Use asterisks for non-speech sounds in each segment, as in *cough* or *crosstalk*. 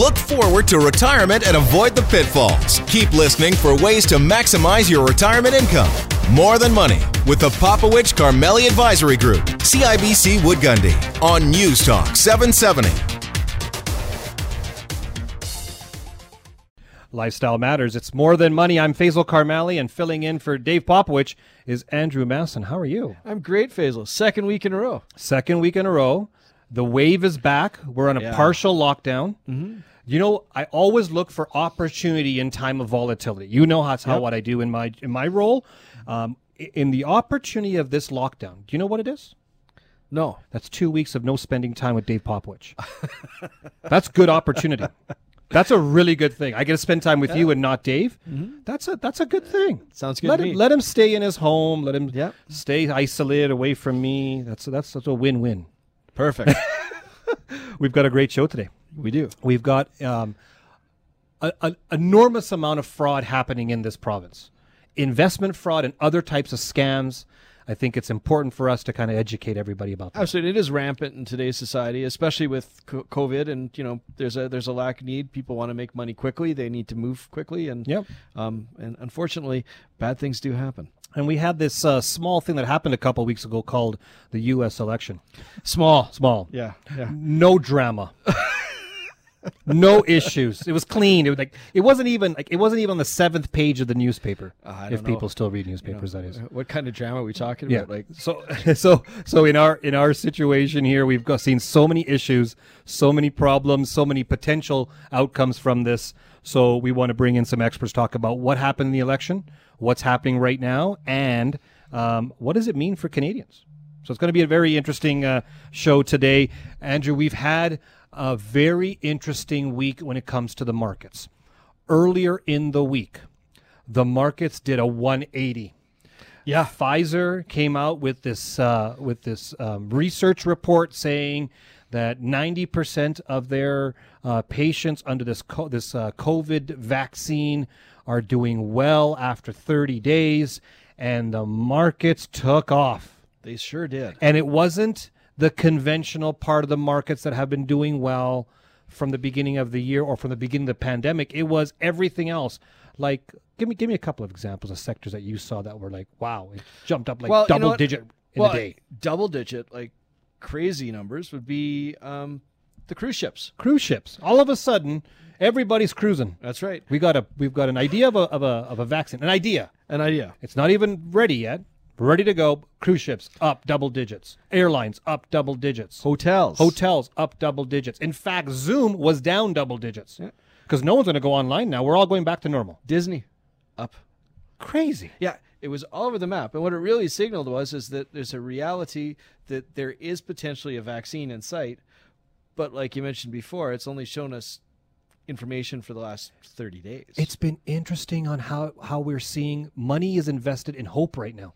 Look forward to retirement and avoid the pitfalls. Keep listening for ways to maximize your retirement income. More Than Money with the Popowich Karmali Advisory Group, CIBC Wood Gundy, on News Talk 770. Lifestyle Matters. It's more than money. I'm Faisal Karmali, and filling in for Dave Popowich is Andrew Masson. How are you? I'm great, Faisal. Second week in a row. Second week in a row. The wave is back. We're on a Yeah. partial lockdown. Mm-hmm. You know, I always look for opportunity in time of volatility. You know how, how Yep. what I do in my in my role. Um, in the opportunity of this lockdown, do you know what it is? No. That's two weeks of no spending time with Dave Popowich. *laughs* That's good opportunity. That's a really good thing. I get to spend time with you and not Dave. That's a that's a good thing. Mm-hmm. Sounds good Let to him me. let him stay in his home. Let him Yep. stay isolated away from me. That's that's that's a win win. Perfect. *laughs* We've got a great show today. We do. We've got um, an enormous amount of fraud happening in this province, investment fraud and other types of scams. I think it's important for us to kind of educate everybody about that. Absolutely, it is rampant in today's society, especially with COVID. And you know, there's a there's a lack of need. People want to make money quickly. They need to move quickly, and Yep. um, and unfortunately, bad things do happen. And we had this uh, small thing that happened a couple weeks ago called the U.S. election. Small. Small. Yeah. Yeah. No drama. *laughs* no issues. It was clean. It was like it wasn't even like it wasn't even on the seventh page of the newspaper. Uh, if know. people still read newspapers, that is. What kind of drama are we talking Yeah. about? Like, so *laughs* so so in our in our situation here, we've got seen so many issues, so many problems, so many potential outcomes from this. So we want to bring in some experts talk about what happened in the election, what's happening right now, and um, what does it mean for Canadians. So it's going to be a very interesting uh, show today, Andrew. We've had a very interesting week when it comes to the markets. Earlier in the week, the markets did a 180. yeah. Pfizer came out with this uh, with this um, research report saying that 90% of their uh, patients under this co- this uh, COVID vaccine are doing well after 30 days, and the markets took off. They sure did. And it wasn't the conventional part of the markets that have been doing well from the beginning of the year or from the beginning of the pandemic. It was everything else. Like, give me give me a couple of examples of sectors that you saw that were like, wow, it jumped up like Well, you know double digit in well, a day. double digit, like crazy numbers would be um, the cruise ships. Cruise ships. All of a sudden, everybody's cruising. That's right. We got a we've got an idea of a of a of a vaccine. An idea. An idea. It's not even ready yet. Ready to go. Cruise ships up double digits. Airlines up double digits. Hotels. Hotels up double digits. In fact, Zoom was down double digits because no one's going to go online now. We're all going back to normal. Disney. Up. Crazy. Yeah, it was all over the map. And what it really signaled was is that there's a reality that there is potentially a vaccine in sight, but like you mentioned before, it's only shown us information for the last 30 days. It's been interesting on how how we're seeing money is invested in hope right now.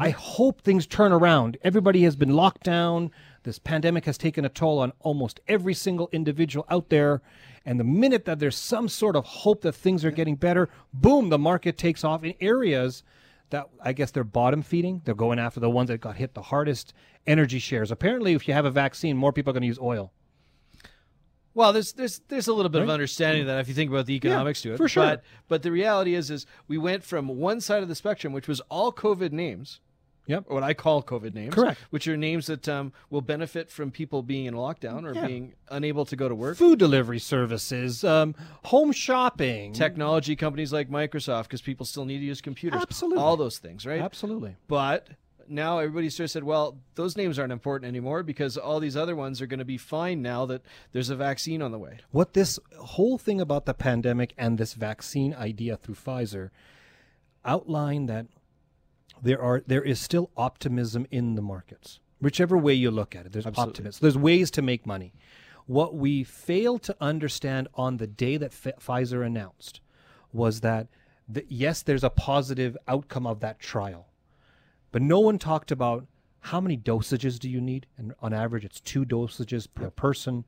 I mm-hmm. hope things turn around. Everybody has been locked down. This pandemic has taken a toll on almost every single individual out there. And the minute that there's some sort of hope that things are getting better, boom, the market takes off in areas that I guess they're bottom feeding. They're going after the ones that got hit the hardest. Energy shares. Apparently, if you have a vaccine, more people are going to use oil. Well, there's there's there's a little bit of understanding that if you think about the economics to it. for sure. But but the reality is is we went from one side of the spectrum, which was all COVID names, Yep. or what I call COVID names, Correct. which are names that um, will benefit from people being in lockdown or Yeah. being unable to go to work. Food delivery services, um, home shopping. Technology companies like Microsoft, because people still need to use computers. Absolutely. all those things, right? Absolutely. But now everybody sort of said, well, those names aren't important anymore because all these other ones are going to be fine now that there's a vaccine on the way. What this whole thing about the pandemic and this vaccine idea through Pfizer outline that there are there is still optimism in the markets. Whichever way you look at it, there's Absolutely. optimism. There's ways to make money. What we failed to understand on the day that F- Pfizer announced was that the, yes, there's a positive outcome of that trial, but no one talked about how many dosages do you need, and on average, it's two dosages per person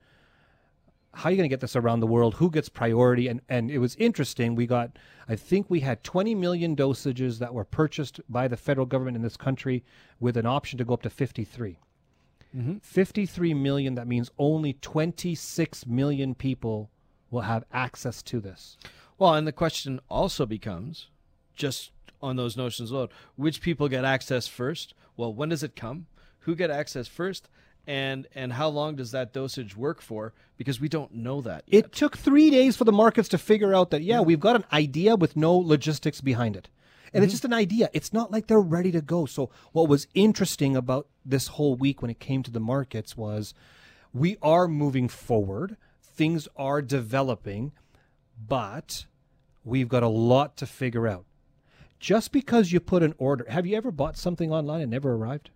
how are you going to get this around the world? Who gets priority? And and it was interesting. We got, I think we had 20 million dosages that were purchased by the federal government in this country, with an option to go up to 53. Mm-hmm. 53 million. That means only 26 million people will have access to this. Well, and the question also becomes just on those notions alone which people get access first? Well, when does it come? Who get access first? And and how long does that dosage work for? Because we don't know that. Yet. It took three days for the markets to figure out that, yeah, mm-hmm. we've got an idea with no logistics behind it. And it's mm-hmm. just an idea. It's not like they're ready to go. So, what was interesting about this whole week when it came to the markets was we are moving forward, things are developing, but we've got a lot to figure out. Just because you put an order, have you ever bought something online and never arrived?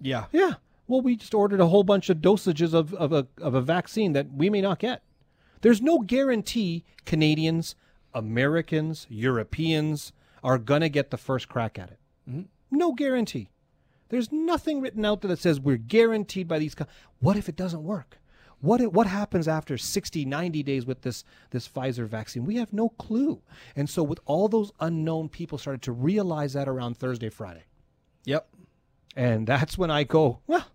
yeah. Yeah. Well, we just ordered a whole bunch of dosages of, of, a, of a vaccine that we may not get. There's no guarantee Canadians, Americans, Europeans are going to get the first crack at it. Mm-hmm. No guarantee. There's nothing written out there that says we're guaranteed by these. Co- what if it doesn't work? What, what happens after 60, 90 days with this, this Pfizer vaccine? We have no clue. And so, with all those unknown people started to realize that around Thursday, Friday. Yep. And that's when I go, well,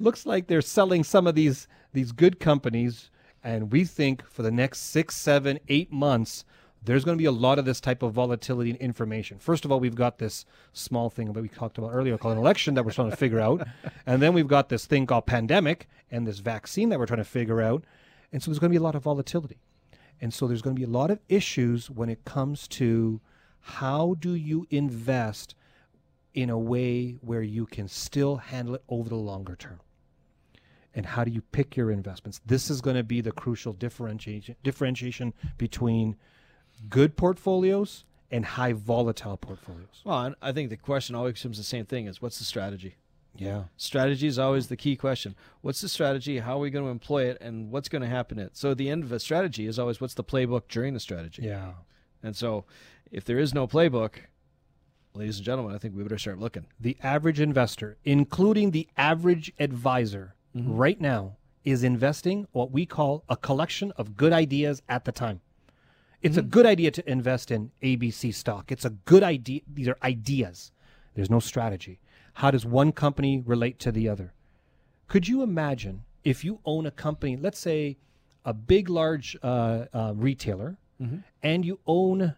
looks like they're selling some of these these good companies, and we think for the next six, seven, eight months, there's going to be a lot of this type of volatility in information. First of all, we've got this small thing that we talked about earlier called an election that we're trying to figure out, *laughs* and then we've got this thing called pandemic and this vaccine that we're trying to figure out, and so there's going to be a lot of volatility. And so there's going to be a lot of issues when it comes to how do you invest in a way where you can still handle it over the longer term. And how do you pick your investments? This is going to be the crucial differentiation differentiation between good portfolios and high volatile portfolios. Well, I think the question always comes the same thing: is what's the strategy? Yeah. Strategy is always the key question. What's the strategy? How are we going to employ it? And what's going to happen? It. So the end of a strategy is always what's the playbook during the strategy. Yeah. And so, if there is no playbook, ladies and gentlemen, I think we better start looking. The average investor, including the average advisor, mm-hmm. right now is investing what we call a collection of good ideas at the time. It's a good idea to invest in ABC stock. It's a good idea. These are ideas. There's no strategy. How does one company relate to the other? Could you imagine if you own a company, let's say a big, large uh, uh, retailer, and you own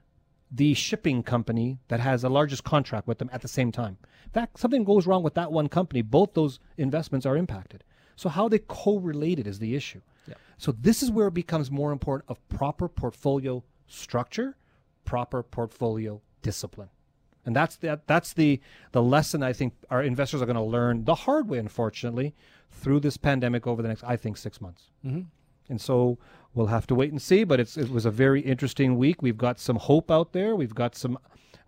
the shipping company that has the largest contract with them at the same time? In fact, something goes wrong with that one company, both those investments are impacted. So, how they correlated is the issue. So, this is where it becomes more important of proper portfolio structure, proper portfolio discipline. And that's the, that's the the lesson I think our investors are going to learn the hard way, unfortunately, through this pandemic over the next I think six months. Mm-hmm. And so we'll have to wait and see. But it's it was a very interesting week. We've got some hope out there. We've got some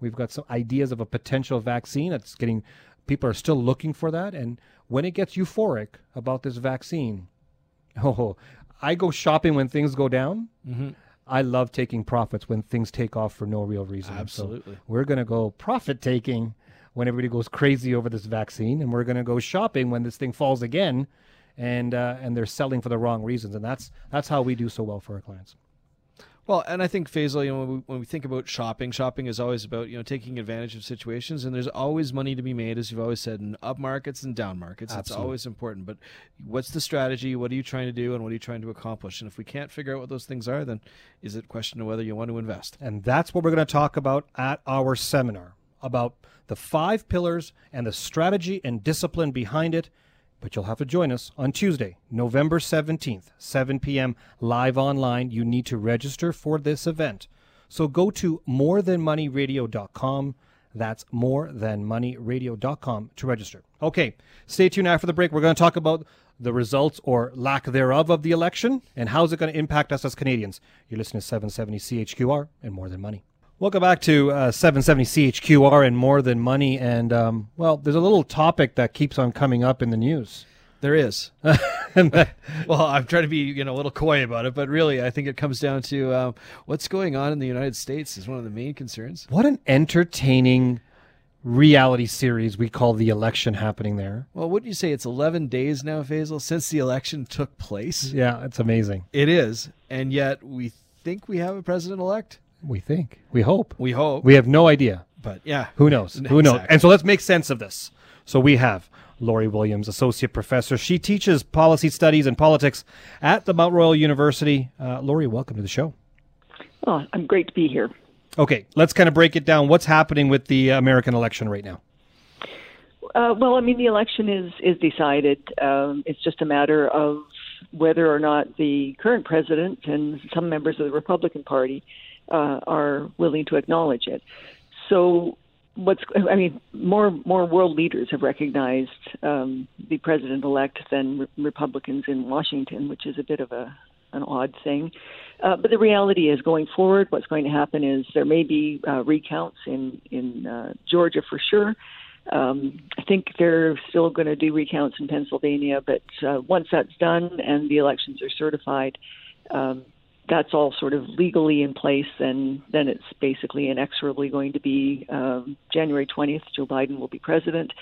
we've got some ideas of a potential vaccine. It's getting people are still looking for that. And when it gets euphoric about this vaccine, *laughs* oh, I go shopping when things go down. I love taking profits when things take off for no real reason. And so Absolutely. we're going to go profit taking when everybody goes crazy over this vaccine, and we're going to go shopping when this thing falls again, and uh, and they're selling for the wrong reasons. And that's that's how we do so well for our clients. Well, and I think Faisal, you know, when we, when we think about shopping, shopping is always about you know taking advantage of situations, and there's always money to be made, as you've always said, in up markets and down markets. It's always important. But what's the strategy? What are you trying to do, and what are you trying to accomplish? And if we can't figure out what those things are, then is it a question of whether you want to invest? And that's what we're going to talk about at our seminar about the five pillars and the strategy and discipline behind it. But you'll have to join us on Tuesday, November 17th, 7 p.m., live online. You need to register for this event. So go to morethanmoneyradio.com. That's morethanmoneyradio.com to register. Okay, stay tuned after the break. We're going to talk about the results or lack thereof of the election and how's it going to impact us as Canadians. You're listening to 770 CHQR and More Than Money. Welcome back to uh, 770 CHQR and More Than Money. And, um, well, there's a little topic that keeps on coming up in the news. There is. *laughs* well, I'm trying to be you know a little coy about it, but really, I think it comes down to um, what's going on in the United States is one of the main concerns. What an entertaining reality series we call The Election happening there. Well, wouldn't you say it's 11 days now, Faisal, since the election took place? Yeah, it's amazing. It is, and yet we think we have a president elect. We think. We hope. We hope, We have no idea. but yeah, Who knows? *laughs* Who knows? Exactly. And so let's make sense of this. So we have Lori Williams, Associate Professor. She teaches policy studies and politics at the Mount Royal University. Uh, Lori, welcome to the show. Oh, I'm great to be here. Okay, let's kind of break it down. What's happening with the American election right now? Uh, well, I mean, the election is is decided. Um, it's just a matter of whether or not the current president and some members of the Republican Party uh, are willing to acknowledge it. So, what's I mean, more more world leaders have recognized um, the president elect than re- Republicans in Washington, which is a bit of a an odd thing. Uh, but the reality is, going forward, what's going to happen is there may be uh, recounts in in uh, Georgia for sure. Um, I think they're still going to do recounts in Pennsylvania, but uh, once that's done and the elections are certified, um, that's all sort of legally in place, and then it's basically inexorably going to be um, January 20th. Joe Biden will be president,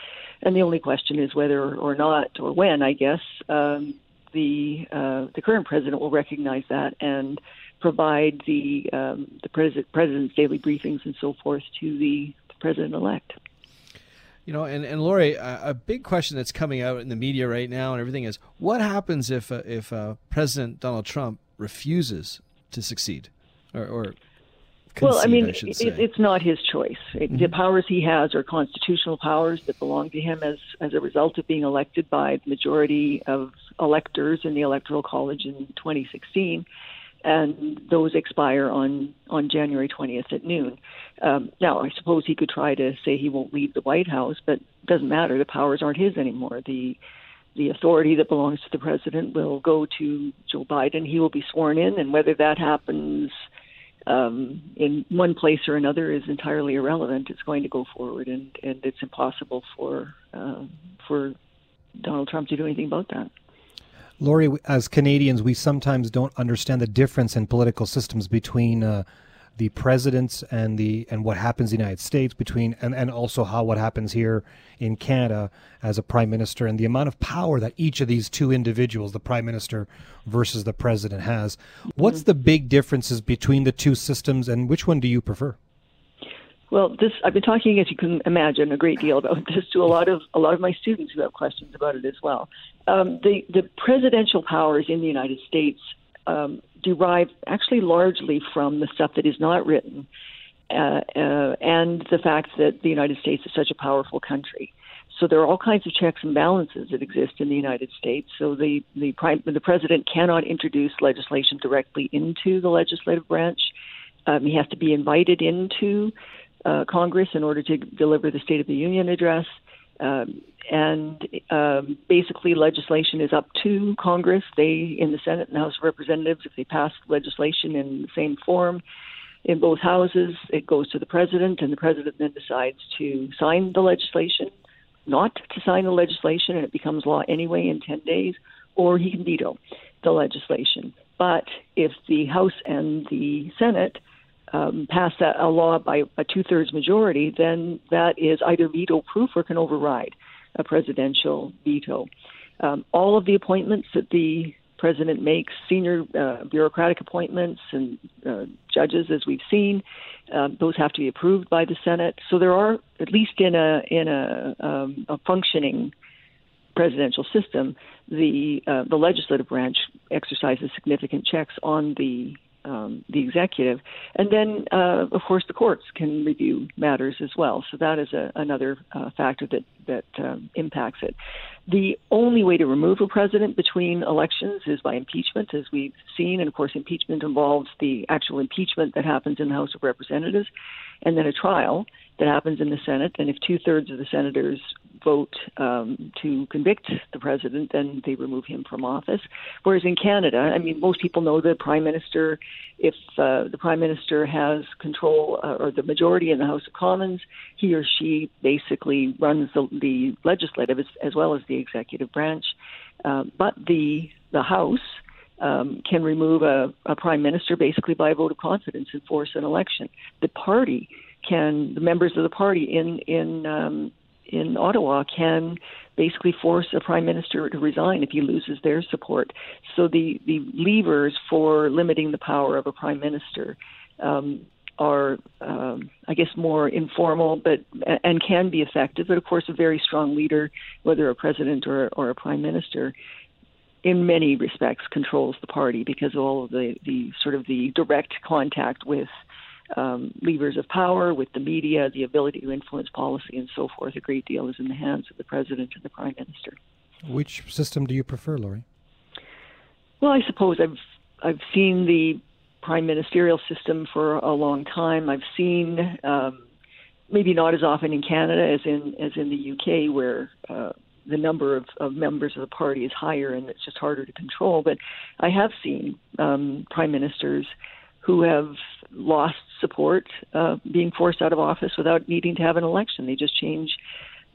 and the only question is whether or not, or when, I guess, um, the uh, the current president will recognize that and provide the um, the pres- president's daily briefings and so forth to the president elect. You know, and, and Lori, a, a, big question that's coming out in the media right now and everything is what happens if uh, if uh, President Donald Trump refuses to succeed or, or Concede, well, I mean, I it, it's not his choice. It, mm-hmm. The powers he has are constitutional powers that belong to him as as a result of being elected by the majority of electors in the Electoral College in 2016, and those expire on on January 20th at noon. Um, now, I suppose he could try to say he won't leave the White House, but it doesn't matter. The powers aren't his anymore. The the authority that belongs to the president will go to Joe Biden. He will be sworn in, and whether that happens um, in one place or another is entirely irrelevant. It's going to go forward, and, and it's impossible for uh, for Donald Trump to do anything about that. Lori, as Canadians, we sometimes don't understand the difference in political systems between uh, the presidents and the and what happens in the United States between and, and also how what happens here in Canada as a prime minister and the amount of power that each of these two individuals, the prime minister versus the president, has. What's mm-hmm. the big differences between the two systems, and which one do you prefer? Well, this I've been talking, as you can imagine, a great deal about this to a lot of a lot of my students who have questions about it as well. Um, the the presidential powers in the United States um, derive actually largely from the stuff that is not written, uh, uh, and the fact that the United States is such a powerful country. So there are all kinds of checks and balances that exist in the United States. So the the prime the president cannot introduce legislation directly into the legislative branch. Um, he has to be invited into uh, Congress in order to deliver the State of the Union address. Um, and um, basically, legislation is up to Congress. They, in the Senate and House of Representatives, if they pass legislation in the same form in both houses, it goes to the president, and the president then decides to sign the legislation, not to sign the legislation, and it becomes law anyway in 10 days, or he can veto the legislation. But if the House and the Senate um, pass that, a law by a two thirds majority, then that is either veto proof or can override a presidential veto. Um, all of the appointments that the president makes, senior uh, bureaucratic appointments and uh, judges, as we've seen, um, those have to be approved by the Senate. So there are, at least in a in a, um, a functioning presidential system, the uh, the legislative branch exercises significant checks on the um, the executive, and then uh, of course the courts can review matters as well. So that is a, another uh, factor that that um, impacts it. The only way to remove a president between elections is by impeachment, as we've seen, and of course impeachment involves the actual impeachment that happens in the House of Representatives, and then a trial that happens in the Senate. And if two thirds of the senators vote um, to convict the president, then they remove him from office. Whereas in Canada, I mean, most people know the prime minister. If uh, the prime minister has control uh, or the majority in the House of Commons, he or she basically runs the, the legislative as, as, well as the executive branch. Uh, but the the House um, can remove a, a prime minister basically by a vote of confidence and force an election. The party can, the members of the party in in um, in Ottawa can basically force a prime minister to resign if he loses their support. So the the levers for limiting the power of a prime minister um, are, um, I guess, more informal, but and can be effective. But of course, a very strong leader, whether a president or or a prime minister, in many respects controls the party because of all of the the sort of the direct contact with um, levers of power, with the media, the ability to influence policy, and so forth. A great deal is in the hands of the president and the prime minister. Which system do you prefer, Lori? Well, I suppose I've I've seen the prime ministerial system for a long time. I've seen um, maybe not as often in Canada as in as in the UK, where uh, the number of, of members of the party is higher and it's just harder to control. But I have seen um, prime ministers who have lost support uh, being forced out of office without needing to have an election. They just change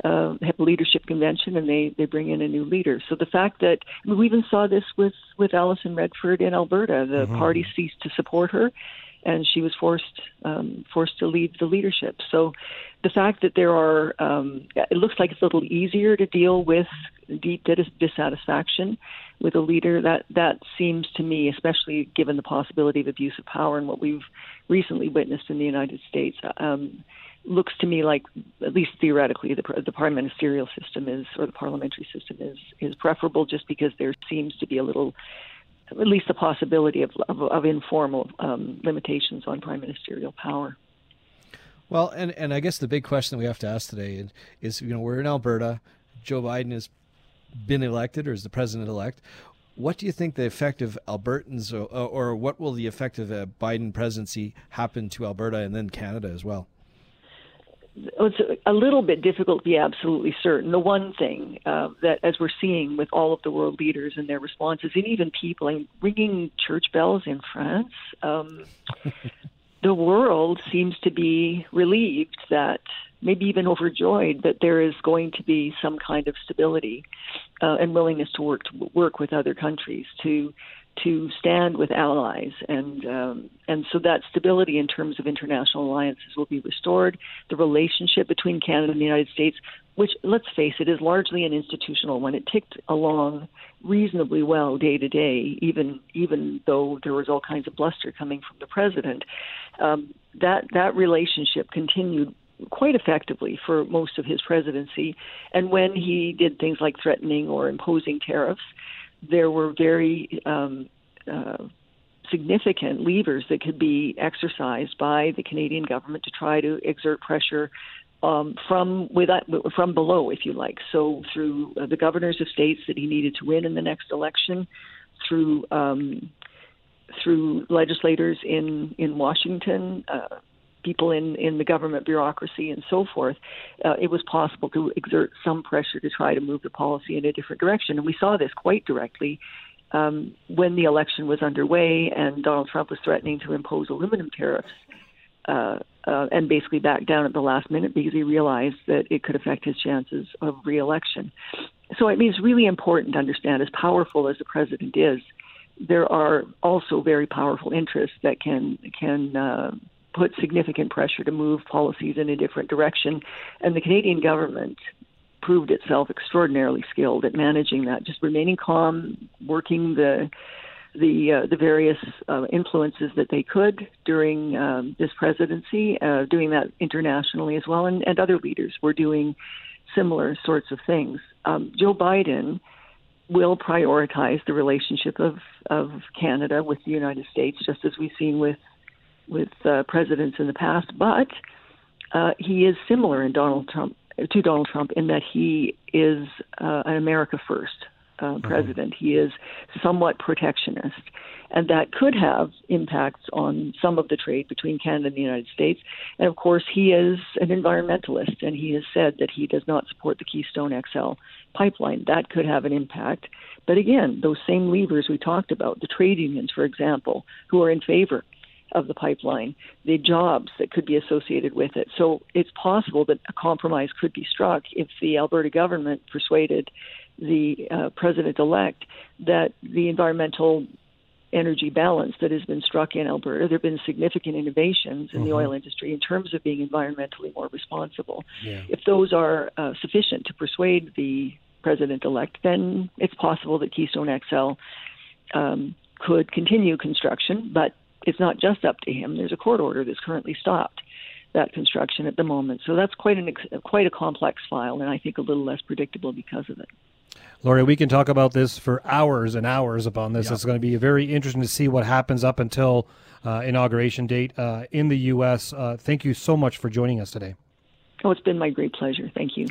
uh, have a leadership convention and they they bring in a new leader. So the fact that I mean, we even saw this with with Alison Redford in Alberta, the mm-hmm. party ceased to support her, and she was forced um, forced to leave the leadership. So the fact that there are um, it looks like it's a little easier to deal with deep dissatisfaction with a leader that that seems to me especially given the possibility of abuse of power and what we've recently witnessed in the United States um, looks to me like, at least theoretically, the, the system is, or the parliamentary system is, is preferable just because there seems to be a little, at least the possibility of, of, of informal um, limitations on prime ministerial power. Well, and, and I guess the big question that we have to ask today is, you know, we're in Alberta. Joe Biden has been elected or is the president elect. What do you think the effect of Albertans, or, or what will the effect of a Biden presidency happen to Alberta and then Canada as well? It's a little bit difficult to be absolutely certain. The one thing uh, that, as we're seeing with all of the world leaders and their responses, and even people mean, ringing church bells in France, um, *laughs* the world seems to be relieved that, maybe even overjoyed, that there is going to be some kind of stability uh, and willingness to work to work with other countries to to stand with allies, and um, and so that stability in terms of international alliances will be restored. The relationship between Canada and the United States, which let's face it, is largely an institutional one, it ticked along reasonably well day to day, even even though there was all kinds of bluster coming from the president. Um, that that relationship continued quite effectively for most of his presidency. And when he did things like threatening or imposing tariffs, there were very um, uh, significant levers that could be exercised by the Canadian government to try to exert pressure um, from without, from below, if you like. So through uh, the governors of states that he needed to win in the next election, through um, through legislators in in Washington, uh, people in, in the government bureaucracy and so forth, uh, it was possible to exert some pressure to try to move the policy in a different direction. And we saw this quite directly um, when the election was underway and Donald Trump was threatening to impose aluminum tariffs. Uh, uh, and basically back down at the last minute because he realized that it could affect his chances of reelection. So I mean, it's really important to understand, as powerful as the president is, there are also very powerful interests that can can uh, put significant pressure to move policies in a different direction. And the Canadian government proved itself extraordinarily skilled at managing that, just remaining calm, working the the uh, the various uh, influences that they could during um, this presidency, uh, doing that internationally as well, and, and other leaders were doing similar sorts of things. Um, Joe Biden will prioritize the relationship of of Canada with the United States, just as we've seen with with uh, presidents in the past, but uh, he is similar in Donald Trump to Donald Trump in that he is uh, an America First uh, mm-hmm. president. Mm-hmm. He is somewhat protectionist, and that could have impacts on some of the trade between Canada and the United States. And of course, he is an environmentalist, and he has said that he does not support the Keystone XL pipeline. That could have an impact. But again, those same levers we talked about, the trade unions, for example, who are in favor of the pipeline, the jobs that could be associated with it. So it's possible that a compromise could be struck if the Alberta government persuaded the uh, president elect that the environmental energy balance that has been struck in Alberta. There have been significant innovations in mm-hmm. the oil industry in terms of being environmentally more responsible. Yeah. If those are uh, sufficient to persuade the president elect, then it's possible that Keystone XL um, could continue construction, but it's not just up to him. There's a court order that's currently stopped that construction at the moment. So that's quite an quite a complex file, and I think a little less predictable because of it. Lori, we can talk about this for hours and hours upon this. It's going to be very interesting to see what happens up until uh, inauguration date uh, in the U.S. Uh, thank you so much for joining us today. Oh, it's been my great pleasure. Thank you.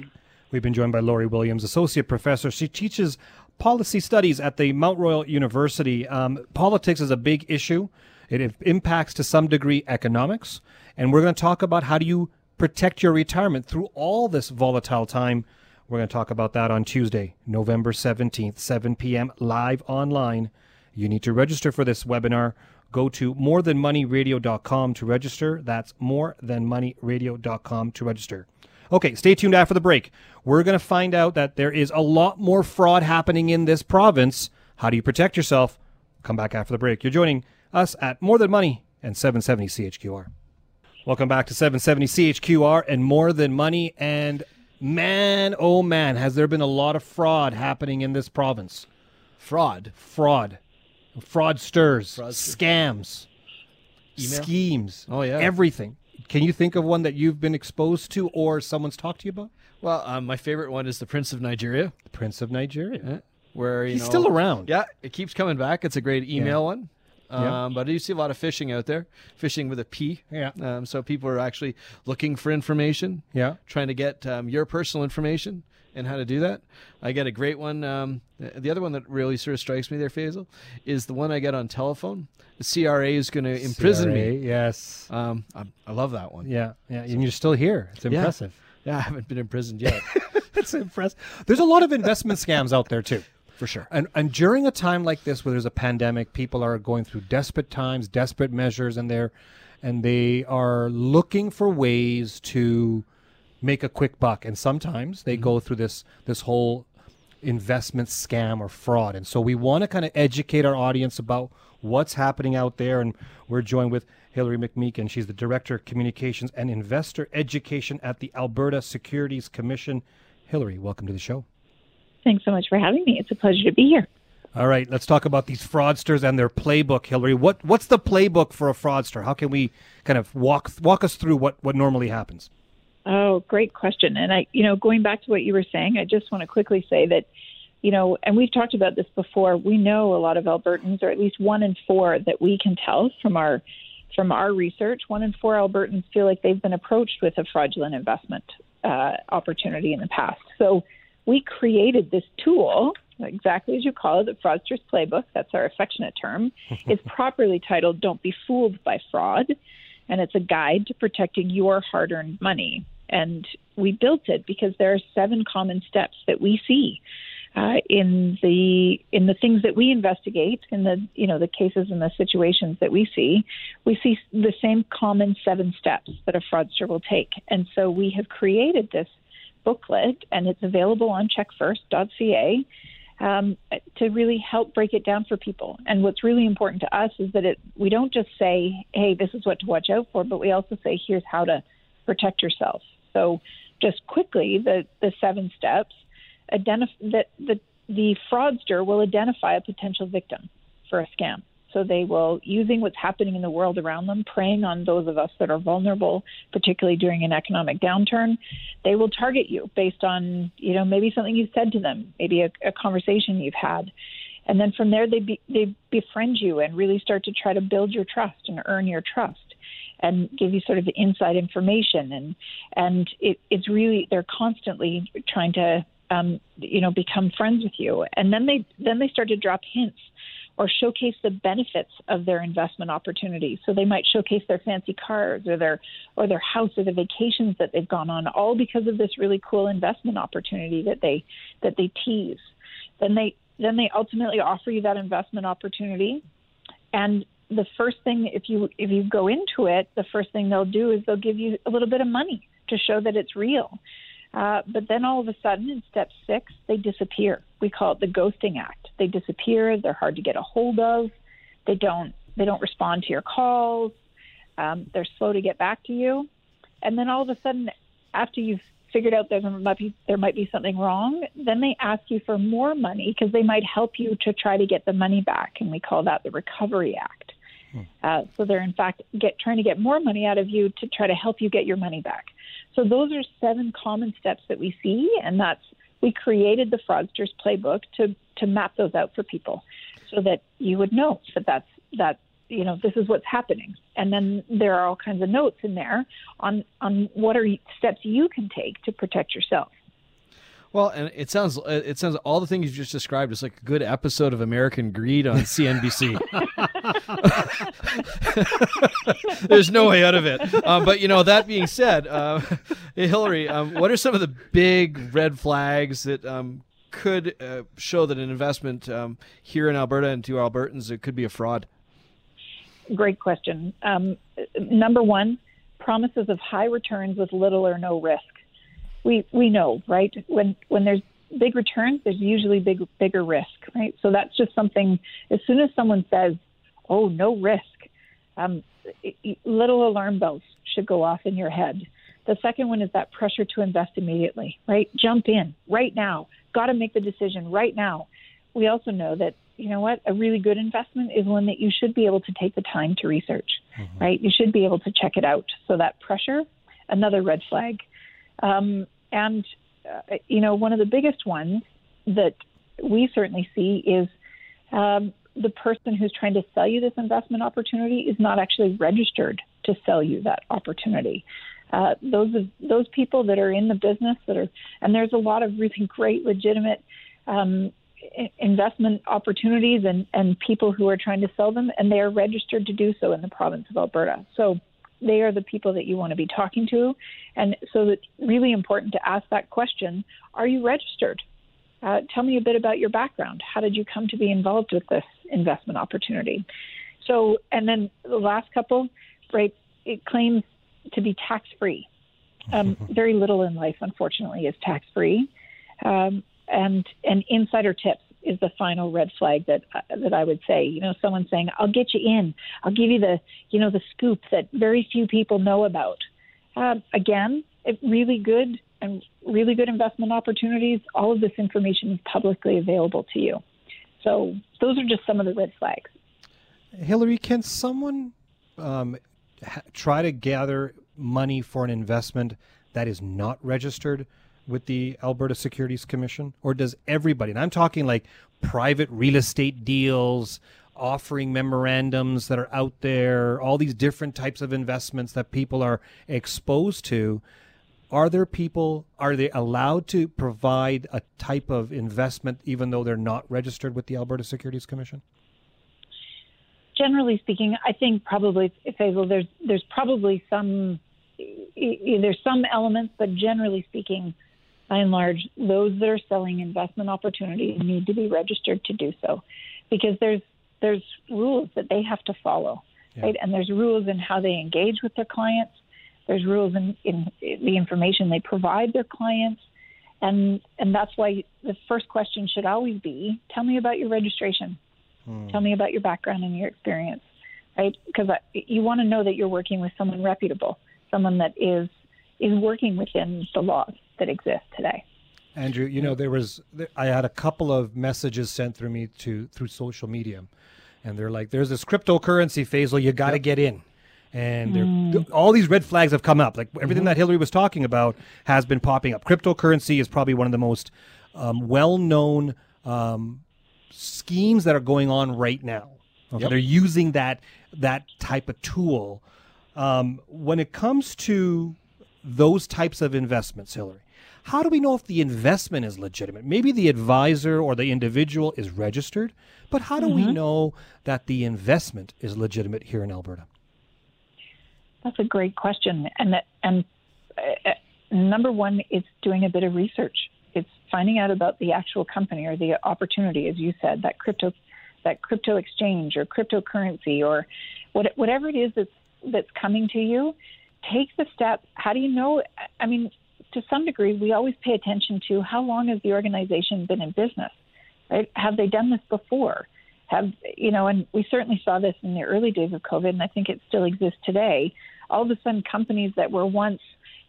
We've been joined by Lori Williams, Associate Professor. She teaches policy studies at the Mount Royal University. Um, politics is a big issue. It impacts to some degree economics. And we're going to talk about how do you protect your retirement through all this volatile time. We're going to talk about that on Tuesday, November 17th, 7 p.m., live online. You need to register for this webinar. Go to morethanmoneyradio.com to register. That's morethanmoneyradio.com to register. Okay, stay tuned after the break. We're going to find out that there is a lot more fraud happening in this province. How do you protect yourself? Come back after the break. You're joining us at More Than Money and 770 CHQR. Welcome back to 770 CHQR and More Than Money. And man, oh man, has there been a lot of fraud happening in this province? Fraud. Fraud. Fraudsters. Fraudsters. Scams. Email? Schemes. Oh, yeah. Everything. Can you think of one that you've been exposed to or someone's talked to you about? Well, um, my favorite one is the Prince of Nigeria. The Prince of Nigeria. Yeah. Where he's know, still around. Yeah, it keeps coming back. It's a great email Yeah. one. Um, But I do see a lot of phishing out there, fishing with a P. Yeah. Um, so people are actually looking for information, Yeah. trying to get um, your personal information and how to do that. I get a great one. Um, the the other one that really sort of strikes me there, Faisal, is the one I get on telephone. The CRA is going to imprison CRA, me. Yes. Um, I, I love that one. Yeah. Yeah. And you're still here. It's impressive. Yeah, I haven't been imprisoned yet, *laughs* It's impressive. There's a lot of investment scams out there too. For sure. And and during a time like this where there's a pandemic, people are going through desperate times, desperate measures, and they're and they are looking for ways to make a quick buck. And sometimes they go mm-hmm. through this this whole investment scam or fraud. And so we want to kind of educate our audience about what's happening out there. And we're joined with Hillary McMeekin. She's the Director of Communications and Investor Education at the Alberta Securities Commission. Hillary, welcome to the show. Thanks so much for having me. It's a pleasure to be here. All right, let's talk about these fraudsters and their playbook, Hillary. What what's the playbook for a fraudster? How can we kind of walk walk us through what what normally happens? Oh, great question. And I, you know, going back to what you were saying, I just want to quickly say that, you know, and we've talked about this before. We know a lot of Albertans, or at least one in four that we can tell from our from our research, one in four Albertans feel like they've been approached with a fraudulent investment uh, opportunity in the past. So we created this tool, exactly as you call it, the Fraudster's Playbook. That's our affectionate term. *laughs* it's properly titled "Don't Be Fooled by Fraud," and it's a guide to protecting your hard-earned money. And we built it because there are seven common steps that we see uh, in the in the things that we investigate, in the you know the cases and the situations that we see, we see the same common seven steps that a fraudster will take. And so we have created this booklet, and it's available on checkfirst.ca. Um, to really help break it down for people. And what's really important to us is that it we don't just say, "Hey, this is what to watch out for," but we also say, "Here's how to protect yourself." So, just quickly, the the seven steps that the the fraudster will identify a potential victim for a scam. So they will, using what's happening in the world around them, preying on those of us that are vulnerable, particularly during an economic downturn, they will target you based on, you know, maybe something you said to them, maybe a, a conversation you've had. And then from there, they, be, they befriend you and really start to try to build your trust and earn your trust and give you sort of the inside information. And, and it, it's really, they're constantly trying to um, you know, become friends with you. And then they then they start to drop hints or showcase the benefits of their investment opportunities. So they might showcase their fancy cars or their or their house or the vacations that they've gone on, all because of this really cool investment opportunity that they that they tease. Then they then they ultimately offer you that investment opportunity. And the first thing if you if you go into it, the first thing they'll do is they'll give you a little bit of money to show that it's real. Uh, but then all of a sudden, in step six, they disappear. We call it the ghosting act. They disappear. They're hard to get a hold of. They don't. They don't respond to your calls. Um, they're slow to get back to you. And then all of a sudden, after you've figured out there might be there might be something wrong, then they ask you for more money because they might help you to try to get the money back, and we call that the recovery act. Uh, so they're in fact get trying to get more money out of you to try to help you get your money back. So those are seven common steps that we see, and that's we created the fraudsters playbook to to map those out for people, so that you would know that that's that you know this is what's happening, and then there are all kinds of notes in there on on what are steps you can take to protect yourself. Well, and it sounds it sounds all the things you just described is like a good episode of American Greed on CNBC. *laughs* There's no way out of it. Um, but you know, that being said, uh, *laughs* Hillary, um, what are some of the big red flags that um, could uh, show that an investment um, here in Alberta and to Albertans it could be a fraud? Great question. Um, number one, promises of high returns with little or no risk we we know right when when there's big returns, there's usually big bigger risk, right? So that's just something. As soon as someone says, "Oh, no risk," um, little alarm bells should go off in your head. The second one is that pressure to invest immediately, right? Jump in right now. Got to make the decision right now. We also know that you know what a really good investment is one that you should be able to take the time to research, mm-hmm. right? You should be able to check it out. So that pressure, another red flag. Um, and, uh, you know, one of the biggest ones that we certainly see is um, the person who's trying to sell you this investment opportunity is not actually registered to sell you that opportunity. Uh, those those people that are in the business that are, and there's a lot of really great, legitimate um, investment opportunities and, and people who are trying to sell them, and they are registered to do so in the province of Alberta. So they are the people that you want to be talking to. And so it's really important to ask that question Are you registered? Uh, tell me a bit about your background. How did you come to be involved with this investment opportunity? So, and then the last couple, right, it claims to be tax free. Um, very little in life, unfortunately, is tax free. Um, and, and insider tips is the final red flag that uh, that I would say. You know, someone saying, "I'll get you in. I'll give you the you know the scoop that very few people know about." Um, again, it, really good and really good investment opportunities. All of this information is publicly available to you. So those are just some of the red flags. Hillary, can someone um, ha- try to gather money for an investment that is not registered? With the Alberta Securities Commission? Or does everybody, and I'm talking like private real estate deals, offering memorandums that are out there, all these different types of investments that people are exposed to. Are there people, are they allowed to provide a type of investment even though they're not registered with the Alberta Securities Commission? Generally speaking, I think probably, Faisal, there's, there's probably some, there's some elements, but generally speaking, by and large, those that are selling investment opportunities need to be registered to do so, because there's there's rules that they have to follow, yeah. right? And there's rules in how they engage with their clients. There's rules in, in the information they provide their clients, and and that's why the first question should always be: Tell me about your registration. Hmm. Tell me about your background and your experience, right? Because you want to know that you're working with someone reputable, someone that is is working within the laws that exist today. Andrew, you know there was I had a couple of messages sent through me to through social media, and they're like, "There's this cryptocurrency, Faisal. You got to yep. get in." And mm. all these red flags have come up. Like everything mm-hmm. that Hillary was talking about has been popping up. Cryptocurrency is probably one of the most um, well-known um, schemes that are going on right now. Okay? Yep. They're using that that type of tool. Um, when it comes to those types of investments, Hillary, how do we know if the investment is legitimate? Maybe the advisor or the individual is registered, but how do mm-hmm. we know that the investment is legitimate here in Alberta? That's a great question, and that, and uh, number one, it's doing a bit of research. It's finding out about the actual company or the opportunity, as you said, that crypto, that crypto exchange or cryptocurrency or what, whatever it is that's that's coming to you. Take the step. How do you know? I mean, to some degree, we always pay attention to how long has the organization been in business, right? Have they done this before? Have you know? And we certainly saw this in the early days of COVID, and I think it still exists today. All of a sudden, companies that were once,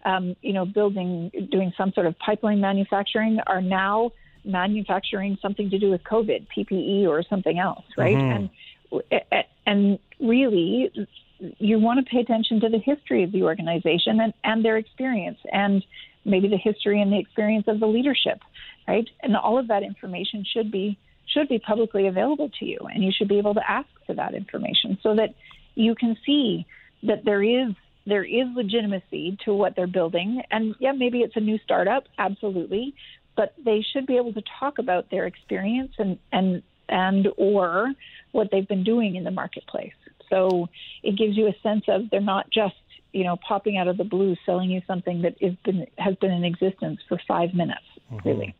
um, you know, building, doing some sort of pipeline manufacturing are now manufacturing something to do with COVID, PPE or something else, right? Mm-hmm. And and really, you want to pay attention to the history of the organization and, and their experience and maybe the history and the experience of the leadership, right? And all of that information should be should be publicly available to you and you should be able to ask for that information so that you can see that there is there is legitimacy to what they're building and yeah maybe it's a new startup absolutely but they should be able to talk about their experience and and and or what they've been doing in the marketplace so it gives you a sense of they're not just you know popping out of the blue selling you something that is been has been in existence for 5 minutes mm-hmm. really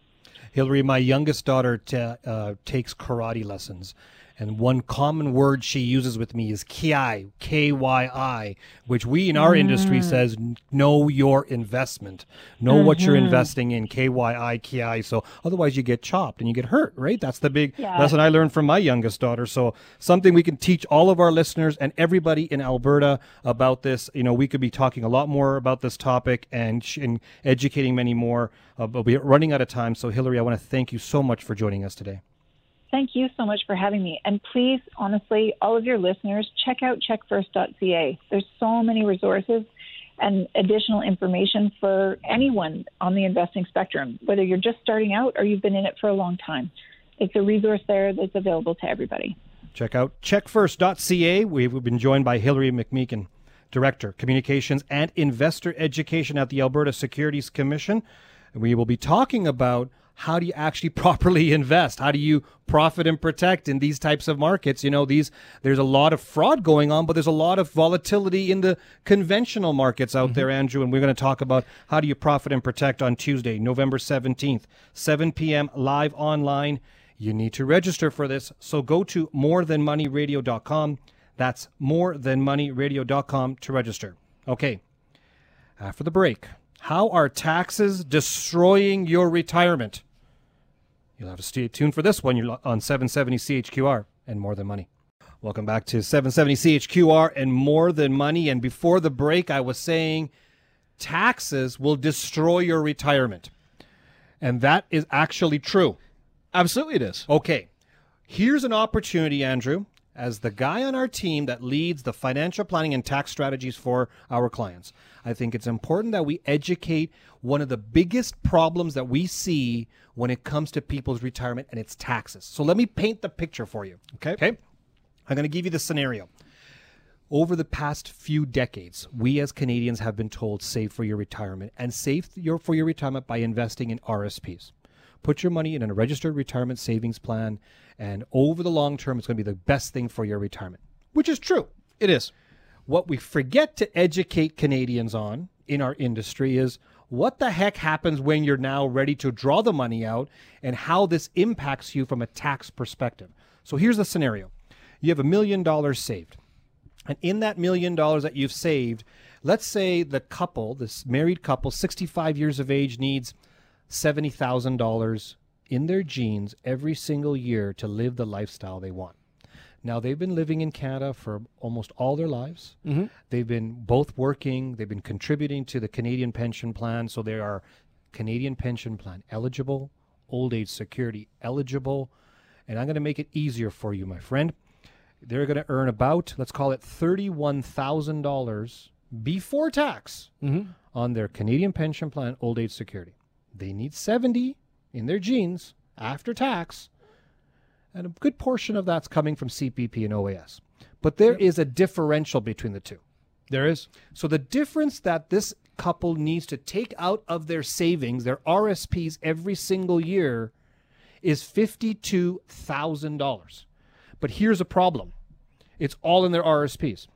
Hillary, my youngest daughter t- uh, takes karate lessons. And one common word she uses with me is ki, K Y I, which we in our mm. industry says know your investment. Know mm-hmm. what you're mm-hmm. investing in, K Y I, ki. So otherwise you get chopped and you get hurt, right? That's the big yeah. lesson I learned from my youngest daughter. So something we can teach all of our listeners and everybody in Alberta about this. You know, we could be talking a lot more about this topic and, and educating many more. Uh, but we're running out of time. So Hillary, I want to thank you so much for joining us today. Thank you so much for having me. And please, honestly, all of your listeners, check out checkfirst.ca. There's so many resources and additional information for anyone on the investing spectrum, whether you're just starting out or you've been in it for a long time. It's a resource there that's available to everybody. Check out checkfirst.ca. We've been joined by Hillary McMeekin, Director, Communications and Investor Education at the Alberta Securities Commission. We will be talking about how do you actually *laughs* properly invest? How do you profit and protect in these types of markets? You know, these there's a lot of fraud going on, but there's a lot of volatility in the conventional markets out mm-hmm. there, Andrew. And we're going to talk about how do you profit and protect on Tuesday, November 17th, 7 p.m. live online. You need to register for this. So go to morethanmoneyradio.com. That's morethanmoneyradio.com to register. Okay. After the break, how are taxes destroying your retirement? You'll have to stay tuned for this one. You're on 770 CHQR and More Than Money. Welcome back to 770 CHQR and More Than Money. And before the break, I was saying taxes will destroy your retirement. And that is actually true. Absolutely, it is. Okay. Here's an opportunity, Andrew, as the guy on our team that leads the financial planning and tax strategies for our clients. I think it's important that we educate one of the biggest problems that we see when it comes to people's retirement, and it's taxes. So let me paint the picture for you. Okay. Okay. I'm going to give you the scenario. Over the past few decades, we as Canadians have been told save for your retirement and save your, for your retirement by investing in RSPs. Put your money in a registered retirement savings plan, and over the long term, it's going to be the best thing for your retirement, which is true. It is. What we forget to educate Canadians on in our industry is what the heck happens when you're now ready to draw the money out and how this impacts you from a tax perspective. So here's the scenario you have a million dollars saved. And in that million dollars that you've saved, let's say the couple, this married couple, 65 years of age, needs $70,000 in their jeans every single year to live the lifestyle they want. Now they've been living in Canada for almost all their lives. Mm-hmm. They've been both working. They've been contributing to the Canadian pension plan, so they are Canadian pension plan eligible, old age security eligible, and I'm going to make it easier for you, my friend. They're going to earn about, let's call it thirty-one thousand dollars before tax mm-hmm. on their Canadian pension plan, old age security. They need seventy in their jeans after tax and a good portion of that's coming from CPP and OAS. But there yep. is a differential between the two. There is. So the difference that this couple needs to take out of their savings, their RSPs every single year, is $52,000. But here's a problem it's all in their RSPs.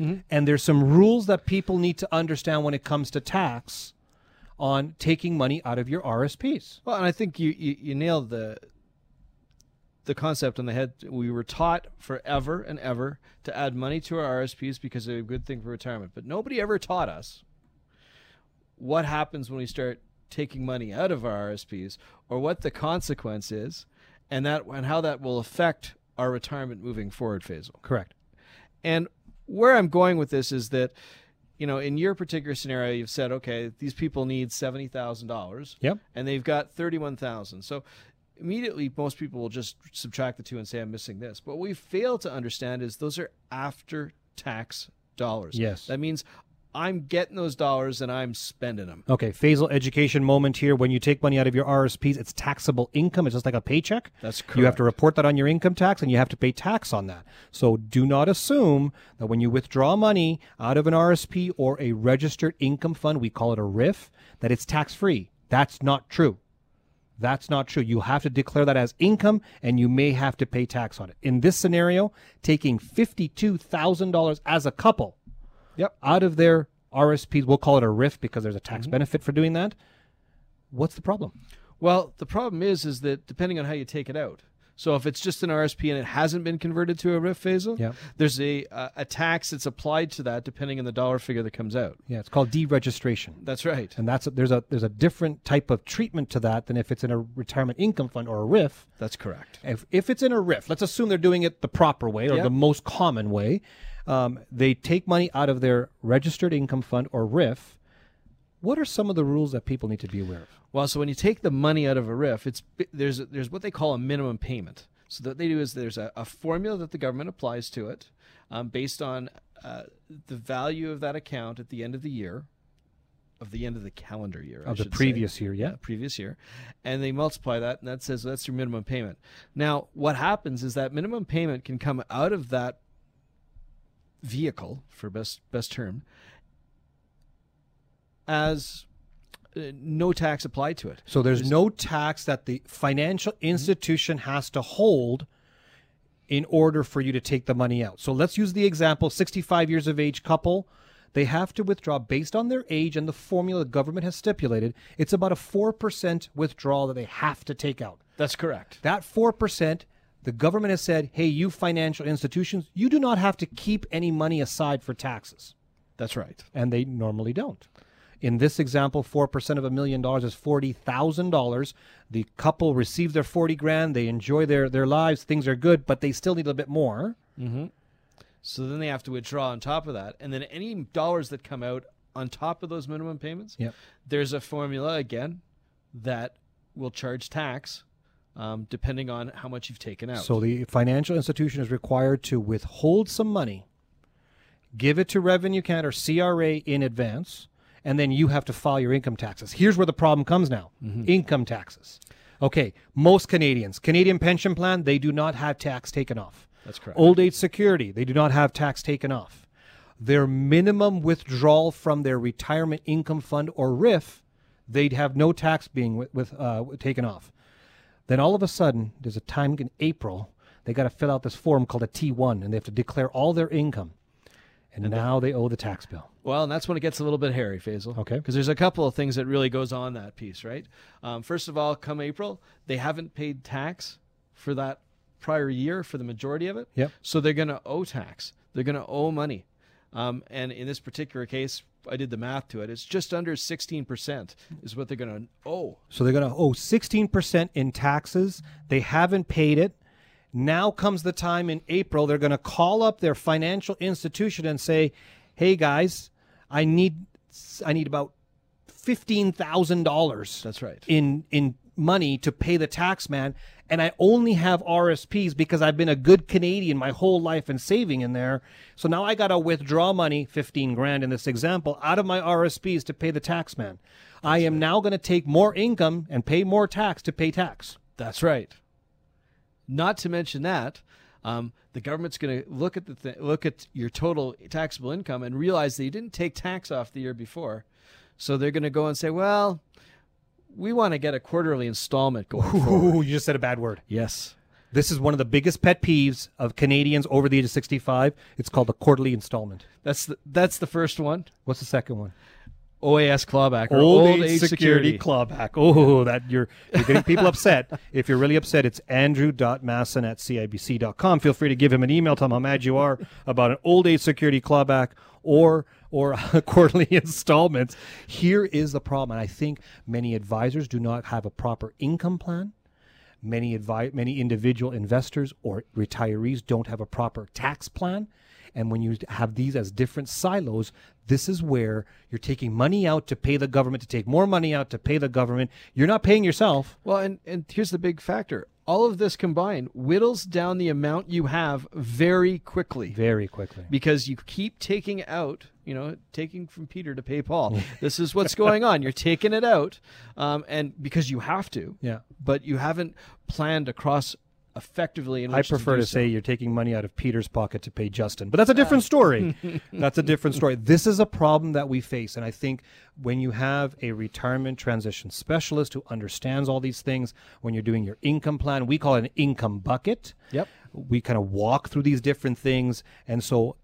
Mm-hmm. And there's some rules that people need to understand when it comes to tax on taking money out of your RSPs. Well, and I think you, you, you nailed the the concept on the head. We were taught forever and ever to add money to our RSPs because they're a good thing for retirement. But nobody ever taught us what happens when we start taking money out of our RSPs or what the consequence is and that and how that will affect our retirement moving forward, Faisal. Correct. And where I'm going with this is that you know, in your particular scenario, you've said, okay, these people need seventy thousand dollars. Yep. And they've got thirty-one thousand. So immediately most people will just subtract the two and say I'm missing this. But what we fail to understand is those are after tax dollars. Yes. That means I'm getting those dollars and I'm spending them. Okay, Faisal education moment here. When you take money out of your RSPs, it's taxable income. It's just like a paycheck. That's correct. You have to report that on your income tax and you have to pay tax on that. So do not assume that when you withdraw money out of an RSP or a registered income fund, we call it a RIF, that it's tax free. That's not true. That's not true. You have to declare that as income and you may have to pay tax on it. In this scenario, taking $52,000 as a couple Yep. out of their RSPs, we'll call it a RIF because there's a tax mm-hmm. benefit for doing that. What's the problem? Well, the problem is, is that depending on how you take it out. So if it's just an RSP and it hasn't been converted to a RIF Faisal, Yeah. there's a a a tax that's applied to that depending on the dollar figure that comes out. Yeah, it's called deregistration. That's right. And that's a, there's a there's a different type of treatment to that than if it's in a retirement income fund or a RIF. That's correct. If, if it's in a RIF, let's assume they're doing it the proper way or Yeah. the most common way. Um, they take money out of their registered income fund or RIF. What are some of the rules that people need to be aware of? Well, so when you take the money out of a RIF, it's there's there's what they call a minimum payment. So what they do is there's a, a formula that the government applies to it, um, based on uh, the value of that account at the end of the year, of the end of the calendar year, I Of the should say. previous year, yeah. previous year, and they multiply that, and that says that's your minimum payment. Now, what happens is that minimum payment can come out of that vehicle, for best best term, as uh, no tax applied to it. So there's no tax that the financial institution has to hold in order for you to take the money out. So let's use the example 65 years of age couple. They have to withdraw based on their age and the formula the government has stipulated. It's about a 4% withdrawal that they have to take out. That's correct. That 4%, the government has said, hey, you financial institutions, you do not have to keep any money aside for taxes That's right. and they normally don't. In this example, four percent of a million dollars is forty thousand dollars. The couple receive their forty grand. They enjoy their their lives. Things are good, but they still need a bit more. Mm-hmm. So then they have to withdraw on top of that, and then any dollars that come out on top of those minimum payments, Yep. there's a formula again that will charge tax um, depending on how much you've taken out. So the financial institution is required to withhold some money, give it to Revenue Canada or CRA in advance, and then you have to file your income taxes. Here's where the problem comes now: income taxes. Okay, most Canadians, Canadian pension plan, they do not have tax taken off. That's correct. Old age security, they do not have tax taken off. Their minimum withdrawal from their retirement income fund or RIF, they'd have no tax being with, with uh, taken off. Then all of a sudden, there's a time in April, they got to fill out this form called a T1 and they have to declare all their income. And, now they owe the tax bill. Well, and that's when it gets a little bit hairy, Faisal. Okay. Because there's a couple of things that really goes on that piece, right? Um, first of all, come April, they haven't paid tax for that prior year for the majority of it. Yep. So they're going to owe tax. They're going to owe money. Um, and in this particular case, I did the math to it. It's just under 16% is what they're going to owe. So they're going to owe 16% in taxes. They haven't paid it. Now comes the time in April, they're going to call up their financial institution and say, "Hey guys, I need I need about $15,000 That's right. in in money to pay the tax man and I only have RSPs because I've been a good Canadian my whole life and saving in there. So now I got to withdraw money, 15 grand in this example, out of my RSPs to pay the tax man. I am now going to take more income and pay more tax to pay tax. That's right. Not to mention that um, the government's going to look at the th- look at your total taxable income and realize that you didn't take tax off the year before, so they're going to go and say, "Well, we want to get a quarterly installment going forward." You just said a bad word. Yes, This is one of the biggest pet peeves of Canadians over the age of 65. It's called the quarterly installment. that's the, that's the first one. What's the second one? OAS clawback or Old, old, age, age, security, security. clawback. Oh, that you're you're getting people upset. *laughs* If you're really upset, it's andrew.masson at cibc.com. Feel free to give him an email, tell him how mad you are about an old age security clawback or or *laughs* quarterly *laughs* installments. Here is the problem, and I think many advisors do not have a proper income plan. Many advi- many individual investors or retirees don't have a proper tax plan. And when you have these as different silos, this is where you're taking money out to pay the government, to take more money out to pay the government. You're not paying yourself. Well, and, and here's the big factor all of this combined whittles down the amount you have very quickly. Very quickly. Because you keep taking out, you know, taking from Peter to pay Paul. *laughs* this is what's going on. You're taking it out, um, and because you have to. Yeah. But you haven't planned across effectively. I prefer to, to, say so. you're taking money out of Peter's pocket to pay Justin, but that's a different story. *laughs* that's a different story. This is a problem that we face, and I think when you have a retirement transition specialist who understands all these things, when you're doing your income plan, we call it an income bucket. Yep. We kind of walk through these different things, and so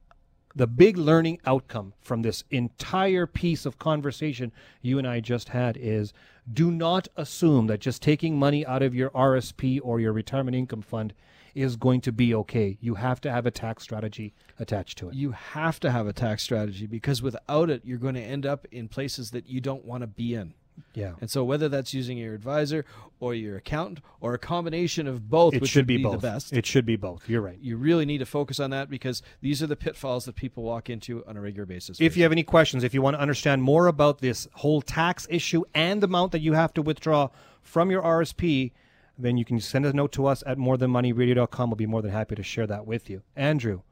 the big learning outcome from this entire piece of conversation you and I just had is do not assume that just taking money out of your RSP or your retirement income fund is going to be okay. You have to have a tax strategy attached to it. You have to have a tax strategy because without it, you're going to end up in places that you don't want to be in. Yeah. And so whether that's using your advisor or your accountant or a combination of both, It which should would be, be both. the best. It should be both. You're right. you really need to focus on that because these are the pitfalls that people walk into on a regular basis. If you have any questions, if you want to understand more about this whole tax issue and the amount that you have to withdraw from your RSP, then you can send a note to us at morethanmoneyradio.com. We'll be more than happy to share that with you. Andrew,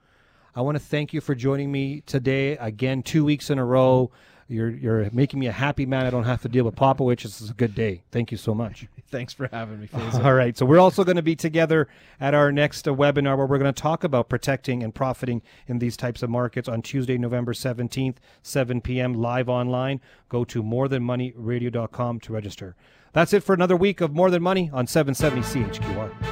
I want to thank you for joining me today. Again, two weeks in a row. You're, you're making me a happy man. I don't have to deal with Popowich. This is a good day. Thank you so much. *laughs* Thanks for having me, Faisal. All right. So we're also going to be together at our next uh, webinar where we're going to talk about protecting and profiting in these types of markets on Tuesday, November 17th, 7 p.m. live online. Go to morethanmoneyradio.com to register. That's it for another week of More Than Money on 770 CHQR.